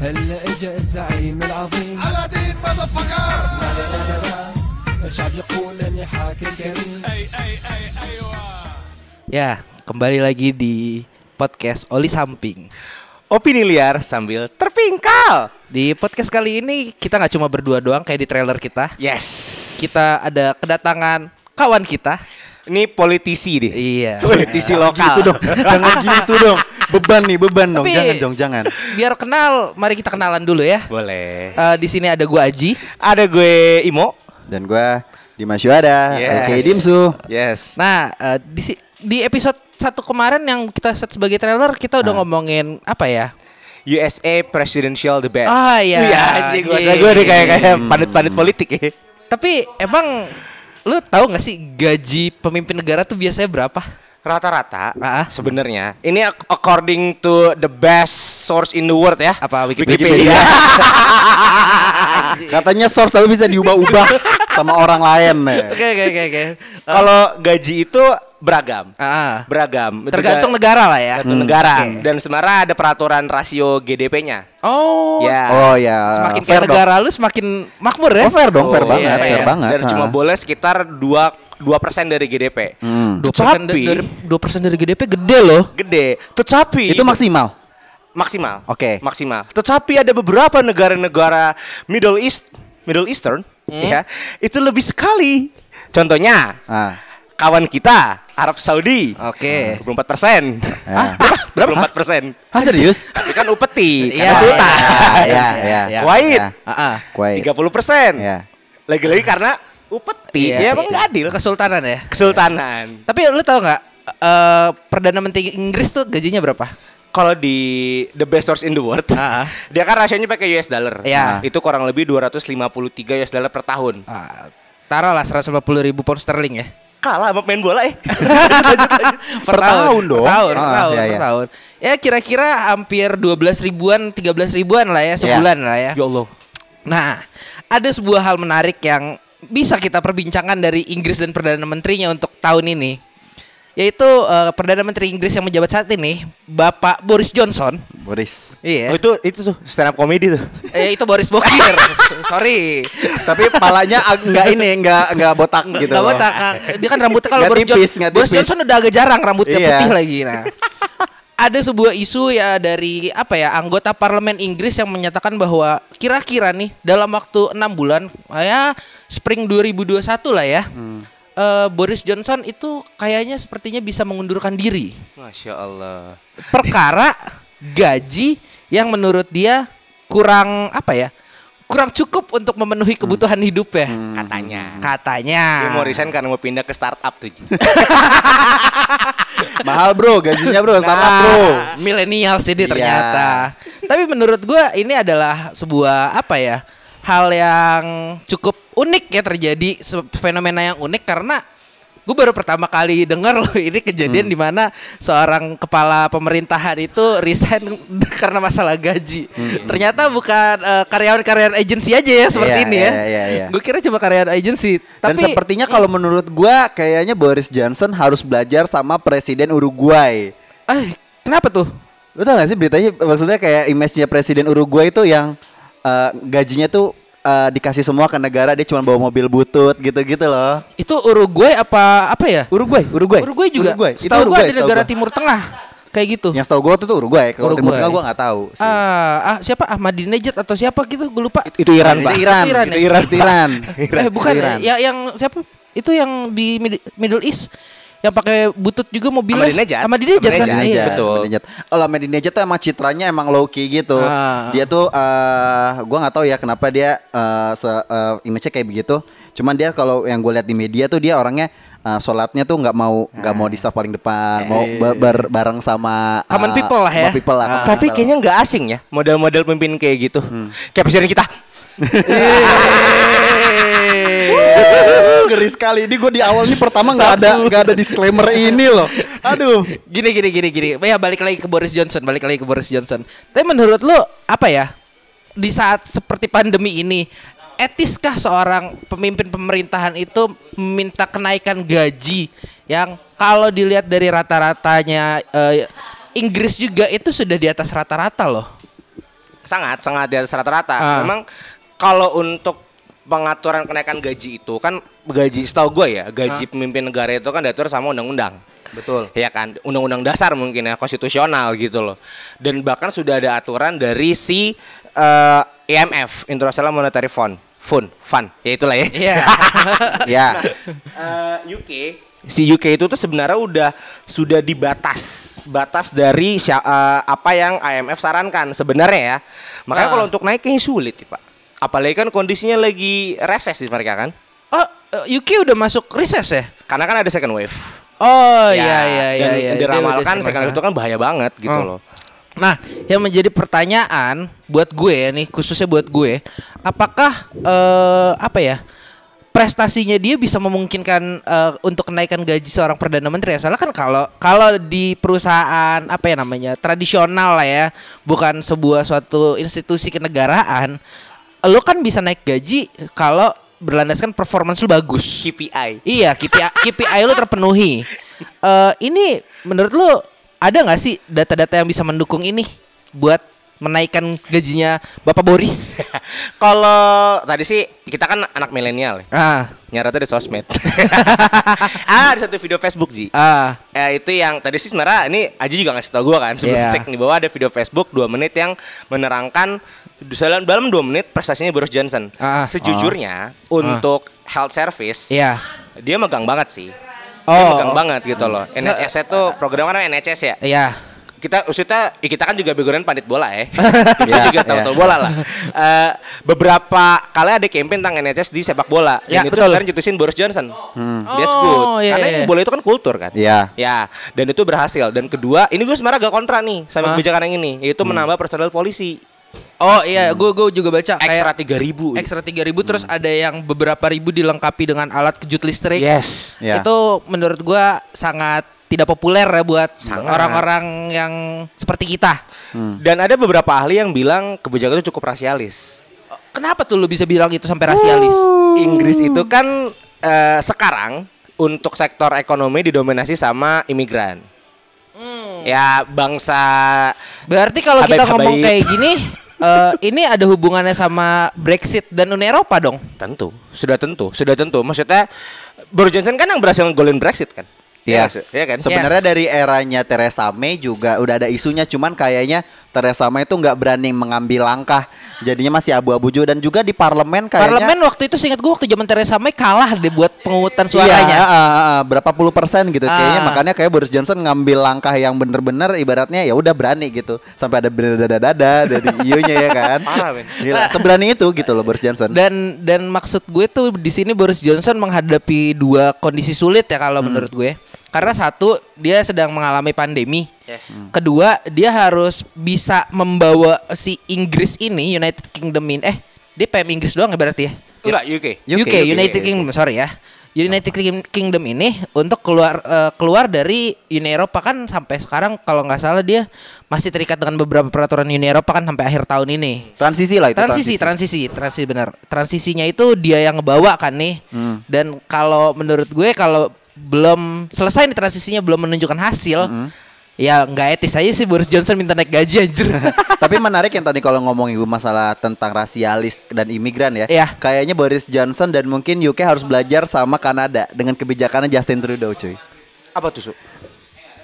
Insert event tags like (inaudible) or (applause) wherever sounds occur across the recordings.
هلا اجا الزعيم العظيم Aladdin motherfucker لا لا لا لا الشعب يقول اني حاكم كريم Ya, kembali lagi di podcast Oli Samping. Opini liar sambil terpingkal. Di podcast kali ini kita nggak cuma berdua doang kayak di trailer kita. Yes. Kita ada kedatangan kawan kita. ini politisi deh. Iya. Politisi lokal. Gitu dong. Jangan gitu dong. Beban nih, beban dong. Tapi- Jangan dong, jangan. Biar kenal, mari kita kenalan dulu ya. Boleh. Eh, di sini ada gua Aji. Ada gue Imo. Dan gua Dimas Yuada, Yes. aka Dimsu. Yes. Nah, eh, di si- di episode satu kemarin yang kita set sebagai trailer kita udah ngomongin apa ya? USA Presidential Debate. Ah, iya. Iya, anjing gua Anjing. gue nih kayak kayak pandit-pandit politik ya. Tapi emang lu tahu nggak sih gaji pemimpin negara tuh biasanya berapa? Rata-rata Ah. sebenarnya ini ac- according to the best source in the world ya. Apa Wikipedia? (laughs) Katanya source tapi bisa diubah-ubah sama orang lain. nih. Oke oke oke oke. Kalau gaji itu beragam. Ah. Beragam. tergantung negara lah ya. Tergantung negara. Oke. Dan sebenarnya ada peraturan rasio GDP-nya. Oh. Ya. Oh ya. Semakin fair kaya dong. negara lu semakin makmur ya. Oh fair dong, fair Oh, banget, iya, fair iya. banget. Dan cuma Ah. boleh sekitar 2 2 persen dari GDP. Hmm. Dua persen Tetapi- dari dua persen dari GDP gede loh. Gede. Tetapi Itu maksimal. maksimal. Oke. Maksimal. Tetapi ada beberapa negara-negara Middle East, Middle Eastern, ya, itu lebih sekali. Contohnya, Ah. kawan kita Arab Saudi. Oke. 24 persen. Ya. Berapa? 24 persen. Ah serius? Tapi kan upeti, Iya, karena sultan. Ya, ya, ya. Ya. Kuwait, Ya. Ah, ah. Kuwait. 30 persen. Ya. Lagi-lagi karena upeti, Iya, ya emang iya. nggak adil. Kesultanan ya. Kesultanan. Tapi lu tahu nggak eh perdana menteri Inggris tuh gajinya berapa? Kalau di the best source in the world, Ah, ah. (laughs) dia kan rasionya pakai US dollar. Iya. Nah, Itu kurang lebih 253 US dollar per tahun. Ah, taruhlah 150 ribu pound sterling ya. Kalah sama main bola eh. (laughs) Per tahun dong. Per tahun, per Ah, tahun, iya, per iya. tahun. Ya kira-kira hampir 12 ribuan, 13 ribuan lah ya sebulan lah ya. ya Allah. Nah, ada sebuah hal menarik yang bisa kita perbincangkan dari Inggris dan Perdana Menterinya untuk tahun ini. Yaitu eh, Perdana Menteri Inggris yang menjabat saat ini, Bapak Boris Johnson. Boris. Iya. Oh, itu itu tuh stand up comedy tuh. Eh, itu Boris Bokir. (laughs) Sorry. Tapi palanya ag- nggak ini, nggak nggak botak Nggak gitu. nggak loh. botak. Dia kan rambutnya kalau Boris, tipis, Boris. Johnson udah agak jarang rambutnya Iya. putih lagi. Nah, ada sebuah isu ya dari apa ya anggota parlemen Inggris yang menyatakan bahwa kira-kira nih dalam waktu enam bulan, ya spring 2021 lah ya. Hmm. eh, Boris Johnson itu kayaknya sepertinya bisa mengundurkan diri Masya Allah. perkara gaji yang menurut dia kurang apa ya kurang cukup untuk memenuhi kebutuhan hidup ya Katanya. katanya Dia mau resign karena mau pindah ke startup tuh. Ji. (laughs) Mahal bro, gajinya bro, startup bro. milenial sih dia Iya. ternyata. Tapi menurut gua ini adalah sebuah apa ya? Hal yang cukup unik ya terjadi fenomena yang unik karena gue baru pertama kali dengar loh ini kejadian Hmm. di mana seorang kepala pemerintahan itu resign (laughs) karena masalah gaji. Ternyata bukan eh, karyawan-karyawan agensi aja ya seperti Hmm. Iya, ini ya. iya, iya, iya. Gue kira cuma karyawan agensi. Dan Tapi sepertinya kalau menurut gua kayaknya Boris Johnson harus belajar sama presiden Uruguay. eh kenapa tuh? Lu tau gak sih beritanya maksudnya kayak image-nya presiden Uruguay itu yang eh, gajinya tuh eh, dikasih semua ke negara dia cuma bawa mobil butut gitu-gitu loh. Itu Uruguay apa apa ya? Uruguay, Uruguay. Uruguay juga. Uruguay. Itu gue Uruguay, ada setahu negara. Timur Tengah kayak gitu. Yang setahu gua tuh tuh Uruguay. Kalau Timur Uruguay. Tengah gua nggak tahu sih. Ah, ah siapa Ahmadinejad atau siapa gitu gue lupa. Itu Iran, Itu Pak. Iran. Iran Itu? Iran. Itu Iran. (laughs) Eh bukan Iran. ya, yang siapa? Itu yang di Mid- Middle East yang pakai butut juga mobilnya. Ahmadinejad. Ahmadinejad kan. Ahmadinejad, Iya. betul. Ahmadinejad. Kalau Ahmadinejad tuh emang citranya emang low key gitu. Ah. Dia tuh eh gua nggak tahu ya kenapa dia eh se eh, image-nya kayak begitu. Cuman dia kalau yang gue lihat di media tuh dia orangnya eh, sholatnya tuh nggak mau nggak mau di staff paling depan, mau ba- bar- bareng sama Common eh, people lah ya. common people lah, Ah. common Tapi kayaknya nggak asing ya model-model pemimpin kayak gitu. Kayak presiden kita. (laughs) Uh, Ngeri sekali ini gue di awal nih pertama nggak ada nggak ada disclaimer ini loh. Aduh. Gini gini gini gini. Ya balik lagi ke Boris Johnson, balik lagi ke Boris Johnson. Tapi menurut lu apa ya? Di saat seperti pandemi ini, etiskah seorang pemimpin pemerintahan itu meminta kenaikan gaji yang kalau dilihat dari rata-ratanya eh, Inggris juga itu sudah di atas rata-rata loh. Sangat, sangat di atas rata-rata. Ah. Memang kalau untuk pengaturan kenaikan gaji itu kan gaji setahu gue ya, gaji pemimpin negara itu kan diatur sama undang-undang. Betul. Ya kan, undang-undang dasar mungkin ya, konstitusional gitu loh. Dan bahkan sudah ada aturan dari si eh, IMF, International Monetary Fund, Fund, Fund, ya itulah ya. Iya. (laughs) Ya. Eh, UK si UK itu tuh sebenarnya udah sudah dibatas batas dari eh, apa yang IMF sarankan sebenarnya ya makanya Ah. kalau untuk naik kayaknya sulit ya, pak apalagi kan kondisinya lagi reses di mereka kan Oh, eh, UK udah masuk recess ya? karena kan ada second wave Oh Ya, iya iya iya dan iya. Dia diramalkan udah second wave itu kan bahaya banget gitu Oh. loh Nah, yang menjadi pertanyaan buat gue nih, khususnya buat gue, apakah eh, apa ya? Prestasinya dia bisa memungkinkan eh, untuk kenaikan gaji seorang perdana menteri. Soalnya kan kalau kalau di perusahaan apa ya namanya tradisional lah ya, bukan sebuah suatu institusi kenegaraan, lo kan bisa naik gaji kalau berlandaskan performance lu bagus. KPI Iya, KPI, KPI lu terpenuhi. Eh ini menurut lu ada nggak sih data-data yang bisa mendukung ini buat menaikkan gajinya Bapak Boris? (laughs) kalau tadi sih kita kan anak milenial ya. ah, nyaratnya di sosmed (laughs) ah ada satu video Facebook Ji ah, Ya itu yang tadi sih sebenarnya ini Aji juga ngasih tau gue kan sebelum Iya. tag di bawah ada video Facebook 2 menit yang menerangkan dalam dalam 2 menit prestasinya Boris Johnson. Ah. Sejujurnya untuk health service iya. dia megang banget sih. Dia Oh, megang oh. banget gitu loh. NHS itu program kan NHS ya. Iya. Kita maksudnya ya kita kan juga background pandit bola (laughs) ya. kita juga tahu-tahu iya. bola lah. Eh, beberapa kali ada campaign tentang NHS di sepak bola. Ya, itu betul. sekarang cetusin Boris Johnson. That's Oh, good. iya, Karena iya. bola itu kan kultur kan. Iya. Ya, dan itu berhasil. Dan kedua, ini gue sebenarnya agak kontra nih sama Hah? kebijakan yang ini, yaitu menambah personel polisi Oh iya, gue gue juga baca ekstra kayak tiga ribu. ekstra 3000 terus ada yang beberapa ribu dilengkapi dengan alat kejut listrik. Yes. Ya. Itu menurut gua sangat tidak populer ya buat orang-orang yang seperti kita. Dan ada beberapa ahli yang bilang kebijakan itu cukup rasialis. Kenapa tuh lu bisa bilang itu sampai rasialis? Inggris itu kan eh, sekarang untuk sektor ekonomi didominasi sama imigran. Ya bangsa Berarti kalau kita ngomong kayak gini, eh, ini ada hubungannya sama Brexit dan Uni Eropa dong. tentu, sudah tentu, sudah tentu. Maksudnya Boris Johnson kan yang berhasil ngegolin Brexit kan? Iya. Iya kan? Sebenarnya Yes. dari eranya Theresa May juga udah ada isunya, cuman kayaknya Theresa May itu nggak berani mengambil langkah, jadinya masih abu-abu juga dan juga di parlemen kayaknya. Parlemen waktu itu seingat gue waktu zaman Theresa May kalah deh buat pengutan Iya, suaranya. ah, ah, ah, berapa puluh persen gitu kayaknya Ah. makanya kayak Boris Johnson ngambil langkah yang bener-bener ibaratnya ya udah berani gitu sampai ada dada-dada dari (laughs) iunya ya kan. Parah, men. Gila, seberani itu gitu loh Boris Johnson. Dan dan maksud gue tuh di sini Boris Johnson menghadapi dua kondisi sulit ya kalau menurut gue. Karena satu dia sedang mengalami pandemi. Yes. Kedua dia harus bisa membawa si Inggris ini United Kingdom ini eh dia PM Inggris doang ya berarti ya? Enggak, UK. UK, UK, United Kingdom sorry ya. United King- Kingdom ini untuk keluar eh, keluar dari Uni Eropa kan sampai sekarang kalau nggak salah dia masih terikat dengan beberapa peraturan Uni Eropa kan sampai akhir tahun ini. Transisi lah itu. Transisi, transisi, transisi benar. Transisinya itu dia yang ngebawa kan nih. Dan kalau menurut gue kalau belum selesai nih transisinya belum menunjukkan hasil, ya nggak etis aja sih Boris Johnson minta naik gaji anjir. (laughs) Tapi menarik yang tadi kalau ngomongin masalah tentang rasialis dan imigran ya. Iya. Kayaknya Boris Johnson dan mungkin UK harus belajar sama Kanada dengan kebijakannya Justin Trudeau cuy. Apa tuh, Su?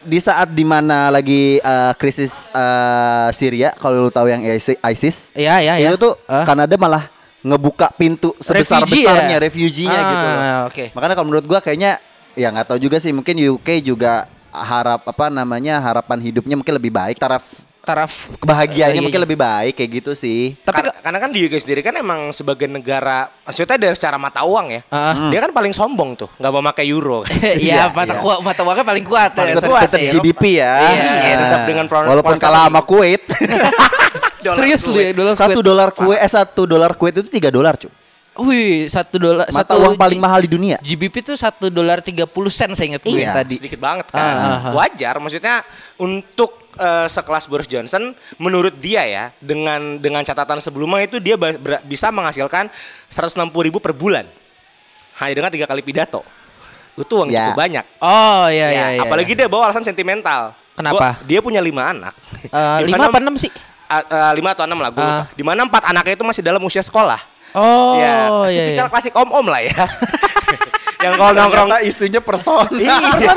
Di saat di mana lagi eh, krisis eh, Syria kalau lu tahu yang ISIS, Iya, iya, iya. itu tuh Ah. Kanada malah ngebuka pintu sebesar besarnya Refugee ya? refuginya Ah, gitu loh. oke. Makanya kalau menurut gua kayaknya ya nggak tahu juga sih mungkin UK juga harap apa namanya harapan hidupnya mungkin lebih baik taraf Taraf kebahagiaannya Iya, mungkin iya. lebih baik kayak gitu sih. Tapi karena, karena kan di UK sendiri kan emang sebagai negara maksudnya dari secara mata uang ya Ah. dia kan paling sombong tuh nggak mau pakai euro kan. (laughs) Iya, Iya, mata iya. kuat mata uangnya paling kuat. Paling ya, kuat. Tetap GBP ya. Iya, tetap dengan Walaupun kalah sama. Kuwait. (laughs) (laughs) Serius lu ya dolar satu Kuwait? dolar Kuwait eh satu dolar Kuwait itu tiga dolar cuy. Wih, satu dolar Mata satu uang paling mahal di dunia. GBP itu satu dolar tiga puluh sen saya ingat gue Iya. tadi. sedikit banget kan. Ah. Wajar maksudnya untuk eh, sekelas Boris Johnson menurut dia ya dengan dengan catatan sebelumnya itu dia bisa menghasilkan 160 ribu per bulan. Hanya dengan tiga kali pidato. Itu uang Ya. cukup banyak. Oh iya Ya, iya iya. apalagi dia bawa alasan sentimental. Kenapa? Gua- dia punya lima anak. Eh, Di lima apa enam sih? uh, lima atau enam lah gue. Ah. Di mana empat anaknya itu masih dalam usia sekolah. Oh, ya, iya, tipikal iya. klasik om-om lah ya. (laughs) yang kalau nongkrong Ternyata isunya persona. iya,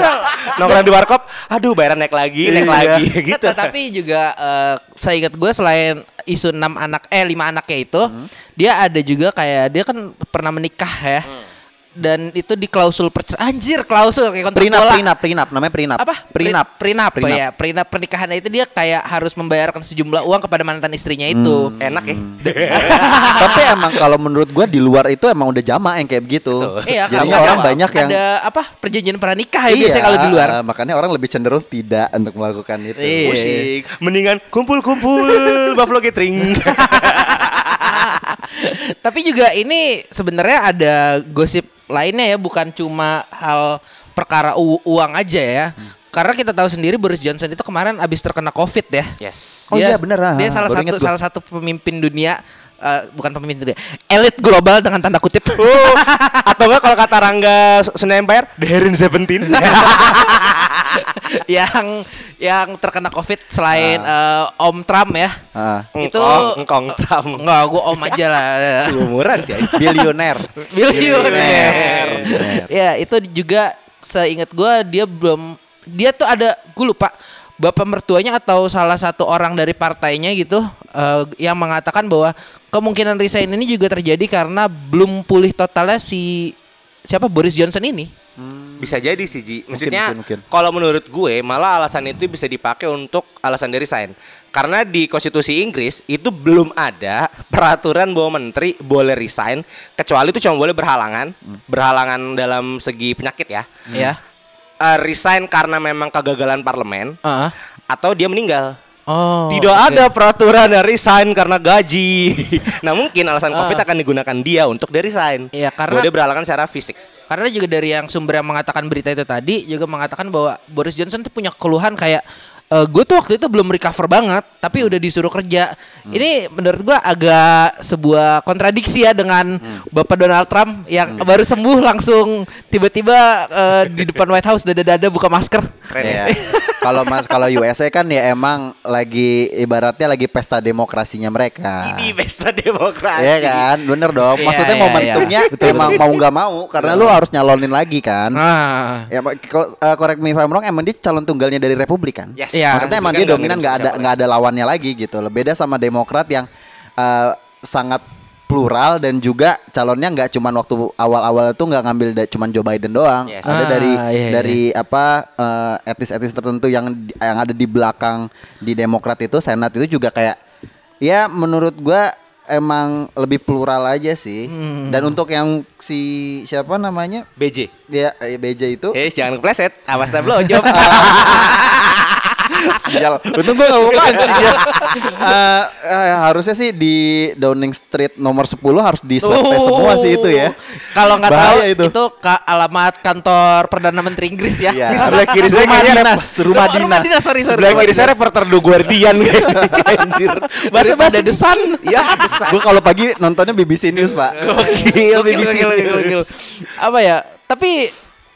nongkrong di warkop, aduh bayaran naik lagi, naik Iya. lagi (laughs) gitu. Tapi juga eh, saya ingat gue selain isu enam anak eh lima anaknya itu, Hmm. dia ada juga kayak dia kan pernah menikah ya. Hmm. Dan itu di klausul perceraian. Anjir, klausul kayak kontrak Prenup, bola. prenup, prenup, namanya prenup. Apa? Prenup. Pri- Prenup, Prenup. ya. Prenup pernikahannya itu dia kayak harus membayarkan sejumlah uang kepada mantan istrinya itu. Enak ya. (laughs) Tapi emang kalau menurut gua di luar itu emang udah jama yang kayak begitu. Iya, Jadinya karena orang banyak yang ada apa perjanjian pranikah ya biasanya kalau di luar. makanya orang lebih cenderung tidak untuk melakukan itu. Iya. Musik. Mendingan kumpul-kumpul (laughs) Buffalo Gathering. (laughs) Tapi juga ini sebenarnya ada gosip lainnya ya, bukan cuma hal perkara u- uang aja ya. Karena kita tahu sendiri Boris Johnson itu kemarin habis terkena Covid ya. yes. Oh iya, bener, ah. Dia salah Baru satu salah satu pemimpin dunia eh, bukan pemimpin dunia, elit global dengan tanda kutip. Oh, atau enggak kalau kata Rangga Sunda Empire, The Herin Seventeen. (laughs) yang yang terkena Covid selain eh, Om Trump ya. Ah, Itu Engkong, engkong Trump. Enggak, gua Om aja lah. (laughs) Seumuran sih. bilioner. Bilioner. Bilioner. ya, itu juga seingat gua dia belum dia tuh ada gue lupa bapak mertuanya atau salah satu orang dari partainya gitu eh, yang mengatakan bahwa kemungkinan resign ini juga terjadi karena belum pulih totalnya si siapa Boris Johnson ini. Bisa jadi sih Ji. Maksudnya kalau menurut gue malah alasan itu bisa dipakai untuk alasan dari resign. Karena di konstitusi Inggris itu belum ada peraturan bahwa menteri boleh resign kecuali itu cuma boleh berhalangan, berhalangan dalam segi penyakit ya. Ya. Eh, resign karena memang kegagalan parlemen Heeh. atau dia meninggal. Oh. Tidak oke. ada peraturan dari resign karena gaji. (laughs) nah mungkin alasan. COVID akan digunakan dia untuk dari resign. Iya, karena- Bahwa dia berhalangan secara fisik. Karena juga dari yang sumber yang mengatakan berita itu tadi juga mengatakan bahwa Boris Johnson tuh punya keluhan kayak gue tuh waktu itu belum recover banget tapi udah disuruh kerja. Ini menurut gua agak sebuah kontradiksi ya dengan Bapak Donald Trump yang baru sembuh langsung tiba-tiba eh, di depan White House dada-dada buka masker. Keren ya. Iya. (laughs) Kalau mas kalau USA kan ya emang lagi ibaratnya lagi pesta demokrasinya mereka. Ini pesta demokrasi. Iya kan, bener dong. Iya, Maksudnya iya, momentumnya iya. Betul, emang mau nggak mau karena lu harus nyalonin lagi kan. Ah. Ya, eh, correct me if I'm wrong, emang dia calon tunggalnya dari Republik kan? Yes. Iya. Maksudnya Kan emang kan dia dominan nggak ada nggak ada lawannya lagi gitu. Beda sama Demokrat yang eh, sangat plural dan juga calonnya nggak cuman waktu awal-awal itu nggak ngambil da- cuman Joe Biden doang. Yes. Ada Ah, dari iya, iya. dari apa eh, etis-etis tertentu yang yang ada di belakang di Demokrat itu Senat itu juga kayak ya menurut gua emang lebih plural aja sih. Hmm. Dan untuk yang si siapa namanya? BJ. Ya eh, BJ itu Eh, jangan kepleset. Awas dah blowjob. (laughs) (laughs) (laughs) Sial. Untung gue gak mau pancing ya. Eh, eh, harusnya sih di Downing Street nomor 10 harus di swab test semua sih itu ya. Oh. Kalau nggak tahu Bahaya itu, ka- alamat kantor perdana menteri Inggris ya. Iya. Sebelah kiri saya rumah dinas, rumah Rumah- rumah dinas. dinas, sorry, sorry. Sebelah kiri saya dinas. reporter The Guardian (laughs) Anjir. Bahasa bahasa The Sun. The Sun. Gue kalau pagi nontonnya BBC News, Pak. Gokil, BBC. News. Apa ya? Tapi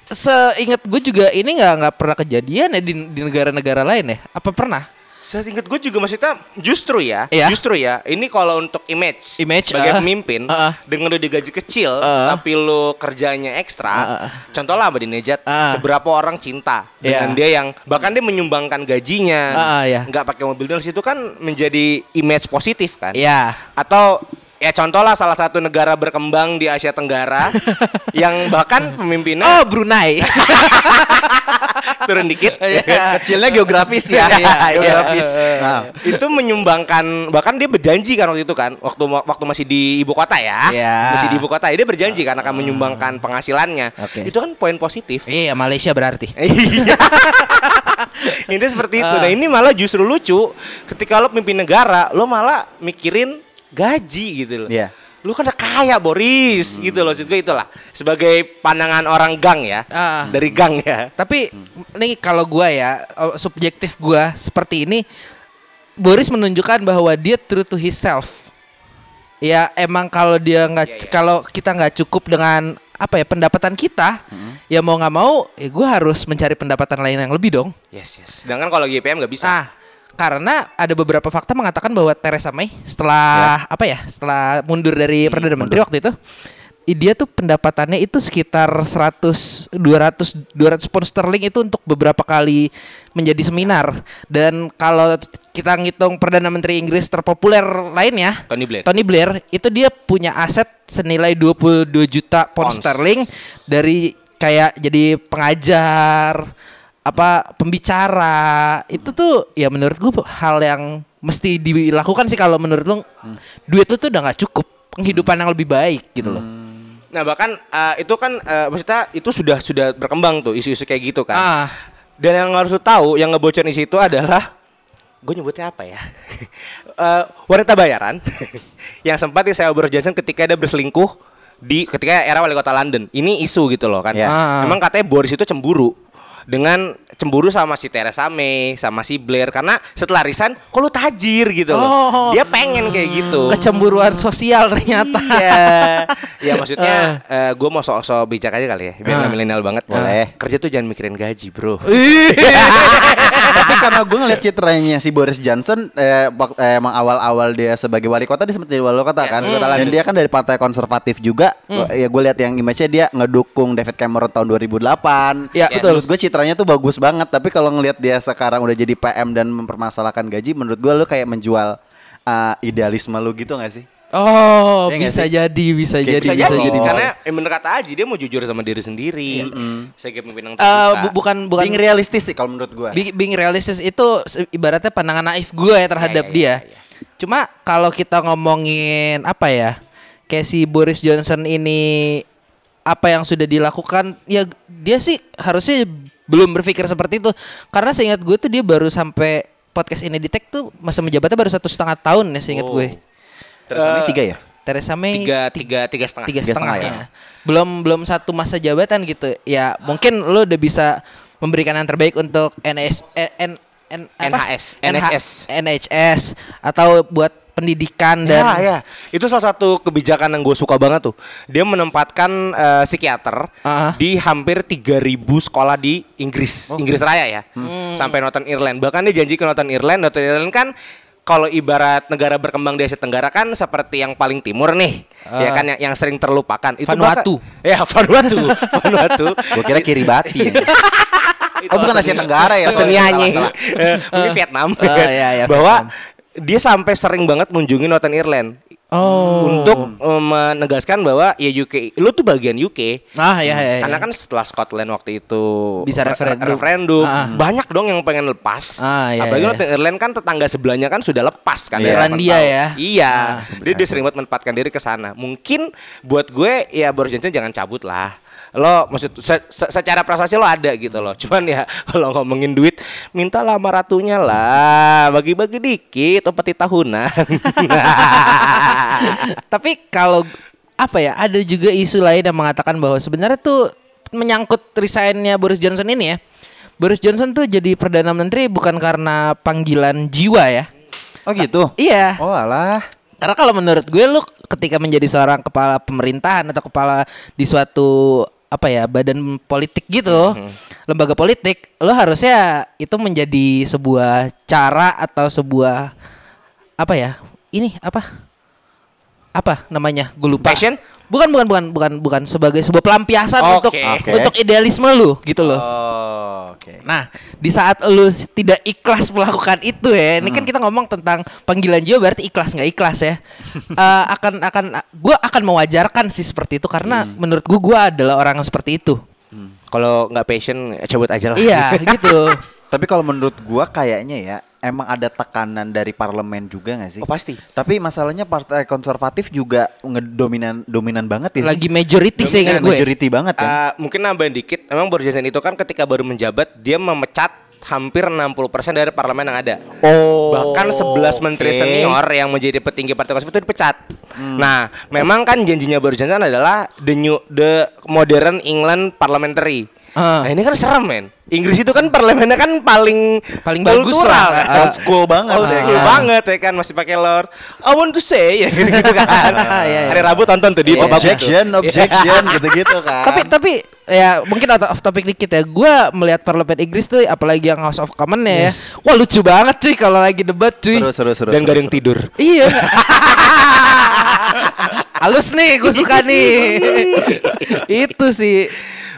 seingat gue juga ini nggak nggak pernah kejadian ya di, di negara-negara lain ya? Apa pernah? Seingat gue juga maksudnya justru ya, Iya. justru ya. Ini kalau untuk image, Image, sebagai ah. pemimpin, Ah, ah. dengan lu digaji kecil, Ah. tapi lu kerjanya ekstra. Ah, ah. Contoh lah Mbak Dinejat, Ah. seberapa orang cinta dengan Iya. dia yang bahkan dia menyumbangkan gajinya, Ah, ah, iya. nggak pakai mobil dinas itu kan menjadi image positif kan? Iya. Atau ya contoh lah salah satu negara berkembang di Asia Tenggara (laughs) yang bahkan pemimpinnya Oh Brunei. (laughs) turun dikit. (laughs) Iya. Kecilnya geografis ya. Iya, iya. geografis. Nah, itu menyumbangkan bahkan dia berjanji kan waktu itu kan waktu waktu masih di ibu kota ya Iya. masih di ibu kota dia berjanji kan akan menyumbangkan penghasilannya Oke. itu kan poin positif Iya Malaysia berarti. Ini seperti itu. Ah. Nah ini malah justru lucu ketika lo pimpin negara, lo malah mikirin gaji gitu loh. Iya. Lu kan kaya Boris gitu loh. Maksud gue itulah sebagai pandangan orang gang ya. Ah. Dari gang ya. Tapi nih kalau gua ya oh, subjektif gua seperti ini Boris menunjukkan bahwa dia true to himself. Ya emang kalau dia nggak Iya, iya. kalau kita nggak cukup dengan apa ya pendapatan kita, ya mau nggak mau, ya gua harus mencari pendapatan lain yang lebih dong. Yes, yes. Sedangkan kalau GPM nggak bisa. Nah, karena ada beberapa fakta mengatakan bahwa Theresa May setelah apa ya setelah mundur dari perdana menteri waktu itu dia tuh pendapatannya itu sekitar 100 200 200 pound sterling itu untuk beberapa kali menjadi seminar dan kalau kita ngitung perdana menteri Inggris terpopuler lainnya Tony Blair. Tony Blair itu dia punya aset senilai 22 juta pound Pounds. sterling dari kayak jadi pengajar apa pembicara itu tuh ya menurut gua hal yang mesti dilakukan sih kalau menurut lu duit lu tuh udah nggak cukup penghidupan yang lebih baik gitu loh Nah bahkan eh, itu kan eh, maksudnya itu sudah sudah berkembang tuh isu-isu kayak gitu kan. ah Dan yang harus tahu yang ngebocorin isi itu adalah gue nyebutnya apa ya? (laughs) Eh, wanita bayaran (laughs) yang sempat disewa Boris Johnson ketika dia berselingkuh di ketika era wali kota London. Ini isu gitu loh kan. Ya. Ah. Memang katanya Boris itu cemburu dengan cemburu sama si Theresa May, sama si Blair karena setelah resign kok lu tajir gitu loh. Oh. Dia pengen kayak gitu. kecemburuan sosial ternyata Iya. (laughs) ya maksudnya gue mau sok-sok bijak aja kali ya. Biar nggak milenial banget. Boleh. Kerja tuh jangan mikirin gaji, Bro. (laughs) Tapi karena gue ngeliat citranya si Boris Johnson eh, eh, emang awal-awal dia sebagai wali kota dia sempat jadi wali kota Ya, kan. kota Dan dia kan dari partai konservatif juga. Ya gue lihat yang image-nya dia ngedukung David Cameron tahun 2008. Ya, betul. Menurut gue citranya tuh bagus banget. Tapi kalau ngelihat dia sekarang udah jadi PM dan mempermasalahkan gaji, menurut gue lu kayak menjual uh, idealisme lu gitu gak sih? oh Iya nggak bisa sih? jadi bisa Kayak jadi bisa bisa jadi jadi bisa karena yang bener kata Aji dia mau jujur sama diri sendiri. Sebagai pemimpin yang Eh, terbuka. bu- bukan bukan Being realistis sih kalau menurut gue. Being, being realistis itu ibaratnya pandangan naif gue ya terhadap Ya, ya, dia. ya, Cuma kalau kita ngomongin apa ya, kayak si Boris Johnson ini apa yang sudah dilakukan, ya dia sih harusnya belum berpikir seperti itu. Karena seingat gue tuh dia baru sampai podcast ini di tag tuh masa menjabatnya baru satu setengah tahun ya seingat Oh. gue. Terus ini Eh, tiga ya? Theresa May tiga tiga tiga setengah. tiga Tiga setengah setengah ya. Belum belum satu masa jabatan gitu. Ya mungkin lo udah bisa memberikan yang terbaik untuk NS eh, N, N, apa? NHS, NH NHS. NHS atau buat pendidikan dan ya, ya. Itu salah satu kebijakan yang gue suka banget tuh. Dia menempatkan eh, psikiater Ah. di hampir 3000 sekolah di Inggris, Inggris Raya ya. Sampai Northern Ireland. Bahkan dia janji ke Northern Ireland, Northern Ireland kan kalau ibarat negara berkembang di Asia Tenggara kan seperti yang paling timur nih, ya kan yang, yang sering terlupakan. Itu Vanuatu. bahkan- (laughs) ya Vanuatu, (laughs) Vanuatu. Gue kira Kiribati. ya. (laughs) oh bukan Asia Tenggara ya? Eh, Mungkin Vietnam. Ah, iya, iya, Bahwa dia sampai sering banget kunjungi Northern Ireland. Oh. Untuk eh, menegaskan bahwa ya UK, lu tuh bagian UK. Ah ya ya. ya. Karena kan setelah Scotland waktu itu Bisa re- referendum. referendum, Ah. banyak dong yang pengen lepas. Ah, iya, Apalagi iya. Northern Ireland kan tetangga sebelahnya kan sudah lepas kan. dari Irlandia 8 tahun. ya. Iya. Ah, Jadi dia sering banget menempatkan diri ke sana. Mungkin buat gue ya Boris Johnson jangan cabut lah. Lo maksud se- se- secara prestasi lo ada gitu loh. Cuman ya (laughs) kalau ngomongin duit mintalah sama ratunya lah. Bagi-bagi dikit opeti tahunan. (laughs) Tapi kalau apa ya, ada juga isu lain yang mengatakan bahwa sebenarnya tuh menyangkut resignnya Boris Johnson ini ya. Boris Johnson tuh jadi perdana menteri bukan karena panggilan jiwa ya. Oh gitu? Iya. Oh alah. Karena kalau menurut gue lu ketika menjadi seorang kepala pemerintahan atau kepala di suatu apa ya badan politik gitu, lembaga politik, lo harusnya itu menjadi sebuah cara atau sebuah apa ya? Ini apa? Apa namanya? Gue lupa. Passion? Bukan bukan bukan bukan bukan sebagai sebuah pelampiasan Oke. untuk Oke. untuk idealisme lu gitu loh. Oh oke. Nah, di saat lu tidak ikhlas melakukan itu ya, ini kan kita ngomong tentang panggilan jiwa berarti ikhlas nggak ikhlas ya. (laughs) Eh, akan akan gua akan mewajarkan sih seperti itu karena menurut gua gua adalah orang yang seperti itu. kalau nggak passion cabut aja lah. iya, (laughs) gitu. Tapi kalau menurut gua kayaknya ya emang ada tekanan dari parlemen juga gak sih? Oh, pasti. Tapi masalahnya partai konservatif juga ngedominan dominan banget ya. Lagi majority sih ingat gue. Majority banget kan. Eh, mungkin nambahin dikit, memang Boris Johnson itu kan ketika baru menjabat dia memecat hampir 60% dari parlemen yang ada. Oh. Bahkan 11 menteri senior yang menjadi petinggi partai konservatif itu dipecat. Hmm. Nah, memang kan janjinya Boris Johnson adalah the new the modern England parliamentary. Ah. Nah, ini kan serem, men. Inggris itu kan parlemennya kan paling Paling bagus lah. kan? Ah. Old school banget Old ya school kan? banget ya kan masih pakai lord. I want to say ya gitu, kan. (laughs) Iya, iya. Hari Rabu tonton tuh di bagus tuh. Objection, Iya. objection (laughs) gitu-gitu kan. Tapi tapi ya mungkin out of topic dikit ya. Gua melihat parlemen Inggris tuh apalagi yang House of Commons ya. Wah lucu banget cuy kalau lagi debat cuy. Seru seru seru. Dan seru, gak ada yang tidur. Iya. (laughs) Halus nih, gue suka nih. itu sih.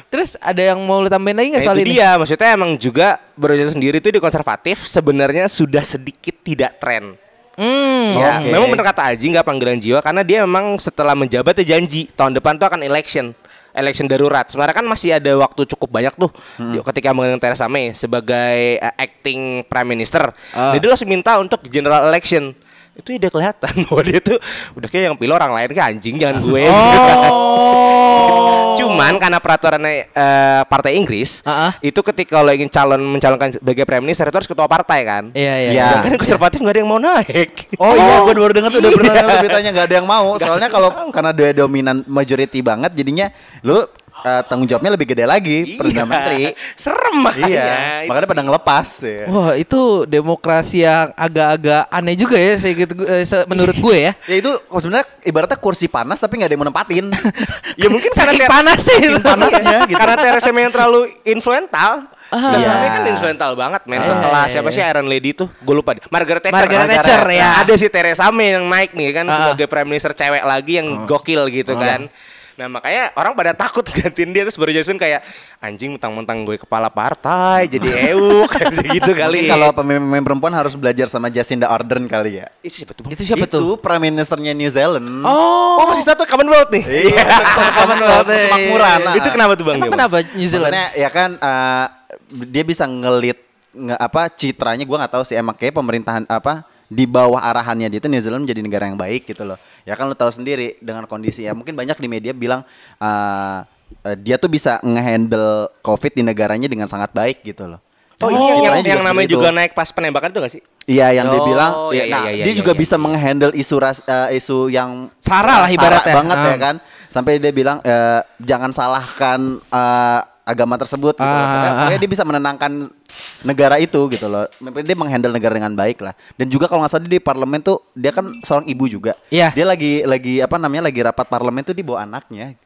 Terus ada yang mau lu tambahin lagi nggak Nah, soal itu ini? dia, maksudnya emang juga Johnson sendiri itu di konservatif sebenarnya sudah sedikit tidak tren. Hmm. Ya, Oke. memang benar kata Aji nggak panggilan jiwa karena dia memang setelah menjabat dia janji tahun depan tuh akan election, election darurat. Sebenarnya kan masih ada waktu cukup banyak tuh Hmm. di- ketika mengangkat Theresa May sebagai eh, acting prime minister. Jadi dia langsung minta untuk general election. Itu udah kelihatan bahwa dia tuh udah kayak yang pilih orang lain kayak anjing jangan gue. Oh. Cuman karena peraturannya eh, partai Inggris ah. itu ketika lo ingin calon mencalonkan sebagai prime minister itu harus ketua partai kan. Iya iya. Iya. Dan kan konservatif nggak ada yang mau naik. Oh iya, gue baru dengar tuh udah pernah Iya. beritanya nggak ada yang mau. Soalnya kalau karena dia dominan majority banget, jadinya lu eh, tanggung jawabnya lebih gede lagi perdana Iya. menteri. Serem makanya. Iya, Itu makanya sih. pada ngelepas ya. Wah itu demokrasi yang agak-agak aneh juga ya, saya gitu, eh, menurut gue ya. (laughs) Ya itu sebenarnya ibaratnya kursi panas tapi nggak ada yang mau nempatin. (laughs) Ya mungkin karena Saking Ter- panas sih. itu. panasnya gitu. Karena Theresa May yang terlalu influental. Ah. Theresa Iya. May kan influental banget men. Ah, Setelah iya, siapa iya. sih Iron Lady tuh? Gue lupa. Margaret Thatcher. Margaret Thatcher, Nah, ya. Ada si Theresa May yang naik nih kan Ah. sebagai prime minister cewek lagi yang gokil gitu kan. Nah makanya orang pada takut (laughs) gantiin dia terus baru Johnson kayak anjing mentang-mentang gue kepala partai jadi (laughs) euk kayak gitu kali. Mungkin kalau pemimpin perempuan harus belajar sama Jacinda Ardern kali ya. itu siapa tuh? Itu siapa itu tuh? prime ministernya New Zealand. Oh. Oh masih satu Commonwealth nih. Iya, (laughs) Commonwealth, iya. kemakmuran. nah. Itu kenapa tuh bang? Emang kenapa New Zealand? Maksudnya ya kan eh, dia bisa ngelit nge, apa citranya gua nggak tahu sih emang kayak pemerintahan apa di bawah arahannya dia itu New Zealand menjadi negara yang baik gitu loh. Ya kan lu tahu sendiri dengan kondisi ya mungkin banyak di media bilang eh, eh, dia tuh bisa ngehandle COVID di negaranya dengan sangat baik gitu loh. Oh, ini yang, Citranya yang, yang seperti namanya itu. juga naik pas penembakan tuh gak sih? Iya yang dia Oh, bilang, iya, ya, iya, nah, iya, dia iya, juga iya. bisa menghandle isu ras, eh, isu yang Sara lah ibaratnya. banget ya Ah. kan, sampai dia bilang eh, jangan salahkan eh, agama tersebut. Gitu. Ah, Pokoknya, ah, dia bisa menenangkan negara itu gitu loh. Dia menghandle negara dengan baik lah. Dan juga kalau nggak salah dia di parlemen tuh dia kan seorang ibu juga. Iya. Dia lagi lagi apa namanya lagi rapat parlemen tuh di bawah anaknya.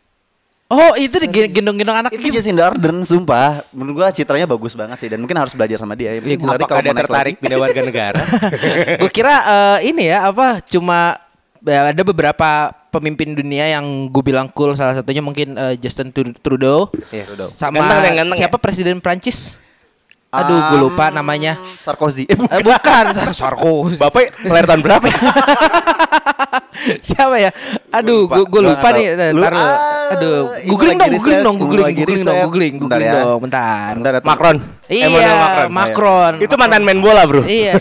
Oh itu gendong-gendong anak Itu Jacinda Ardern sumpah. Menurut gua citranya bagus banget sih dan mungkin harus belajar sama dia. Iya, Nanti Apakah kalau dia naik tertarik pindah warga (laughs) negara? (laughs) gue kira eh, ini ya apa cuma ya, ada beberapa pemimpin dunia yang gue bilang cool salah satunya mungkin eh, Justin Tru- Trudeau Yes. sama Ganteng yang ganteng siapa ya? presiden Prancis aduh gue lupa namanya Sarkozy. Eh, bukan. eh, bukan (laughs) Sar- Sarkozy Bapak lahir tahun berapa ya? (laughs) siapa ya aduh Lupa. gue lupa nggak nih ntar Lu- ah, aduh googling lagi dong googling dong googling googling dong googling Bentar googling ya. dong bentar Sebentar ya, Macron. iya Emmanuel Macron. Macron Itu mantan main bola bro. Iya,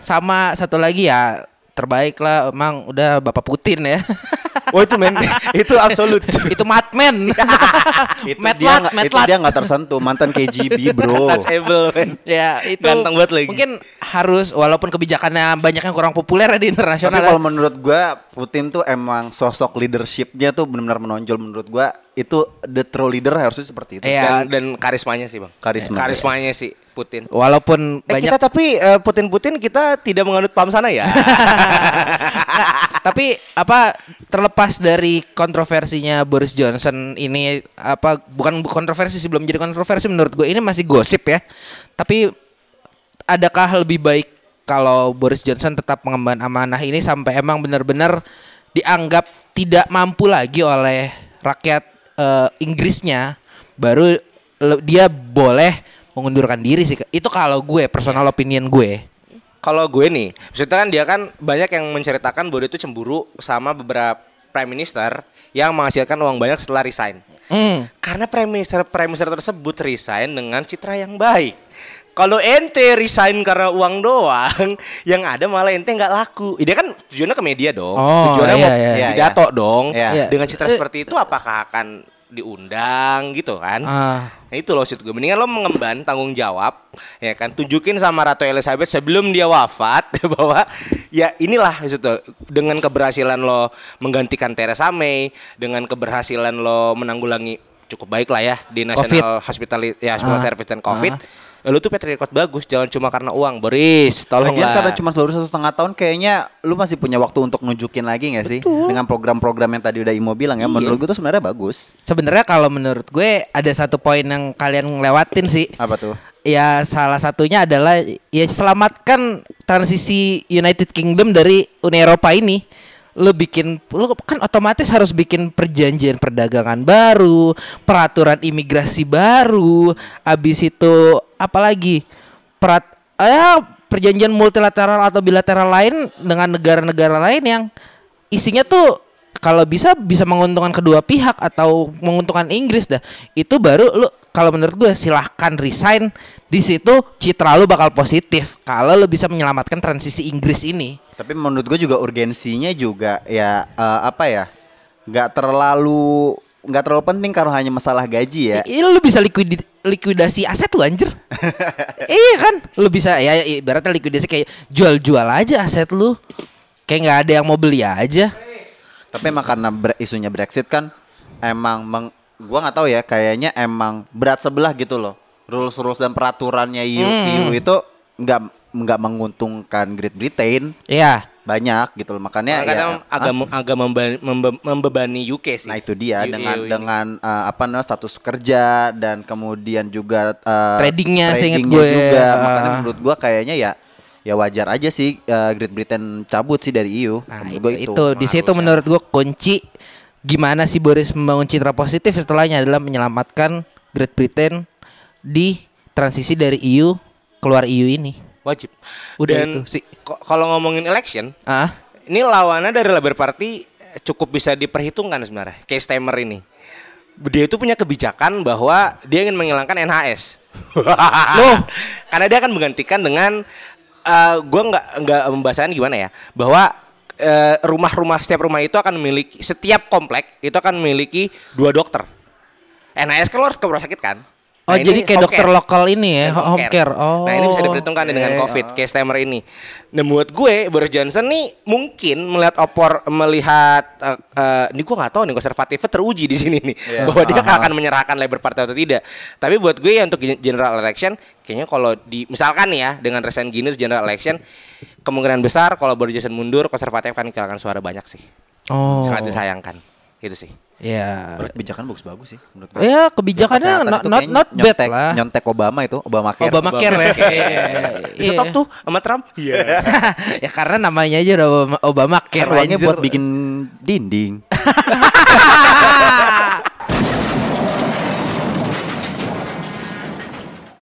sama satu lagi ya terbaik lah emang udah Bapak Putin ya. (laughs) Oh itu men, (laughs) itu absolut. (laughs) itu Matman. (laughs) itu dia Metlat, nggak- itu dia nggak tersentuh mantan KGB bro Touchable men. Ya itu Ganteng banget lagi. Mungkin harus walaupun kebijakannya banyak yang kurang populer ya di tapi internasional. kalau ya. menurut gua Putin tuh emang sosok leadershipnya tuh benar-benar menonjol menurut gua itu the true leader harusnya seperti itu Iya. Dan, dan karismanya sih bang. Karisma. Karismanya sih Putin. Walaupun Eh banyak kita tapi eh, Putin-Putin kita tidak menganut paham sana ya. (laughs) tapi apa terlepas dari kontroversinya Boris Johnson ini apa bukan kontroversi sih belum jadi kontroversi menurut gue ini masih gosip ya. Tapi adakah lebih baik kalau Boris Johnson tetap mengemban amanah ini sampai emang benar-benar dianggap tidak mampu lagi oleh rakyat eh, Inggrisnya baru dia boleh mengundurkan diri sih. Itu kalau gue personal opinion gue. Kalau gue nih, maksudnya kan dia kan banyak yang menceritakan bahwa dia itu cemburu sama beberapa prime minister yang menghasilkan uang banyak setelah resign. Hmm. Karena prime minister prime minister tersebut resign dengan citra yang baik. Kalau ente resign karena uang doang, (laughs) yang ada malah ente nggak laku. Dia kan tujuannya ke media dong. Oh, tujuannya iya, mau iya. Iya, pidato dong. Iya. Iya. Dengan citra Eh. seperti itu apakah akan diundang gitu kan? Ah. Nah itu loh maksud gue Mendingan lo mengemban tanggung jawab Ya kan Tunjukin sama Ratu Elizabeth sebelum dia wafat (laughs) Bahwa ya inilah lo, Dengan keberhasilan lo menggantikan Theresa May Dengan keberhasilan lo menanggulangi cukup baik lah ya Di National Hospital, ya, Hospital Ah. Service dan Covid eh, lu tuh patriot record bagus, jangan cuma karena uang, Boris. Tolong Lagian lah. karena cuma baru satu setengah tahun kayaknya lu masih punya waktu untuk nunjukin lagi gak sih dengan program-program yang tadi udah Imo bilang ya menurut gue tuh sebenarnya bagus Sebenarnya kalau menurut gue ada satu poin yang kalian ngelewatin sih. apa tuh Ya salah satunya adalah ya selamatkan transisi United Kingdom dari Uni Eropa ini. Lu bikin lu kan otomatis harus bikin perjanjian perdagangan baru, peraturan imigrasi baru, habis itu apalagi perat ya perjanjian multilateral atau bilateral lain dengan negara-negara lain yang isinya tuh kalau bisa bisa menguntungkan kedua pihak atau menguntungkan Inggris dah. Itu baru lu kalau menurut gue silahkan resign. Di situ citra lu bakal positif kalau lu bisa menyelamatkan transisi Inggris ini. Tapi menurut gue juga urgensinya juga ya eh, apa ya nggak terlalu nggak terlalu penting kalau hanya masalah gaji ya. Ini lu bisa likuidi- likuidasi aset lu anjir. (laughs) Iya kan? Lu bisa ya ya, ibaratnya likuidasi kayak jual-jual aja aset lu. Kayak nggak ada yang mau beli aja. Tapi emang karena bre- isunya Brexit kan emang meng, gua nggak tahu ya kayaknya emang berat sebelah gitu loh. Rules rules dan peraturannya EU, Hmm. EU itu nggak nggak menguntungkan Great Britain. Iya banyak gitu loh. Makanya kadang ya, agak ah, mem- agak memba- membe- membebani UK sih. Nah itu dia EU dengan ini. dengan eh, apa namanya status kerja dan kemudian juga eh, Tradingnya, tradingnya gue, juga ah. makanya menurut gua kayaknya ya ya wajar aja sih eh, Great Britain cabut sih dari EU. Nah, Menurut itu, gua itu di situ menurut gua kunci gimana sih Boris membangun citra positif setelahnya adalah menyelamatkan Great Britain di transisi dari EU keluar EU ini. Wajib. Udah Dan itu sih. kalau ngomongin election, Ah, ini lawannya dari Labour Party eh, cukup bisa diperhitungkan sebenarnya. Case Stammer ini. Dia itu punya kebijakan bahwa dia ingin menghilangkan NHS. (laughs) Loh, karena dia akan menggantikan dengan eh gua nggak nggak membahasakan gimana ya, bahwa eh, rumah-rumah setiap rumah itu akan memiliki setiap komplek itu akan memiliki dua dokter. NHS kan lo harus ke rumah sakit kan? Oh, Nah, jadi kayak home dokter care. lokal ini ya, Dan home care. Oh. Nah ini bisa diperhitungkan dengan Oke. COVID, case timer ini. Dan buat gue Boris Johnson nih mungkin melihat opor melihat eh, eh, ini gue nggak tahu nih konservatifnya teruji di sini nih bahwa dia Aha. (laughs) akan menyerahkan Labour Party atau tidak. Tapi buat gue ya untuk general election kayaknya kalau di misalkan nih ya dengan resign gini general election kemungkinan besar kalau Boris Johnson mundur konservatif akan kehilangan suara banyak sih. Oh. Sangat disayangkan. Itu sih. Ya. kebijakan bagus-bagus sih menurut gua. Ya, kebijakannya not itu not, not bad nyontek, lah. Nyontek Obama itu, Obama Care. Obama Care ya. Iya. (laughs) Bisa top tuh sama Trump. Iya. (laughs) ya karena namanya aja udah Obama, Care uangnya anjir. buat bikin dinding. (laughs)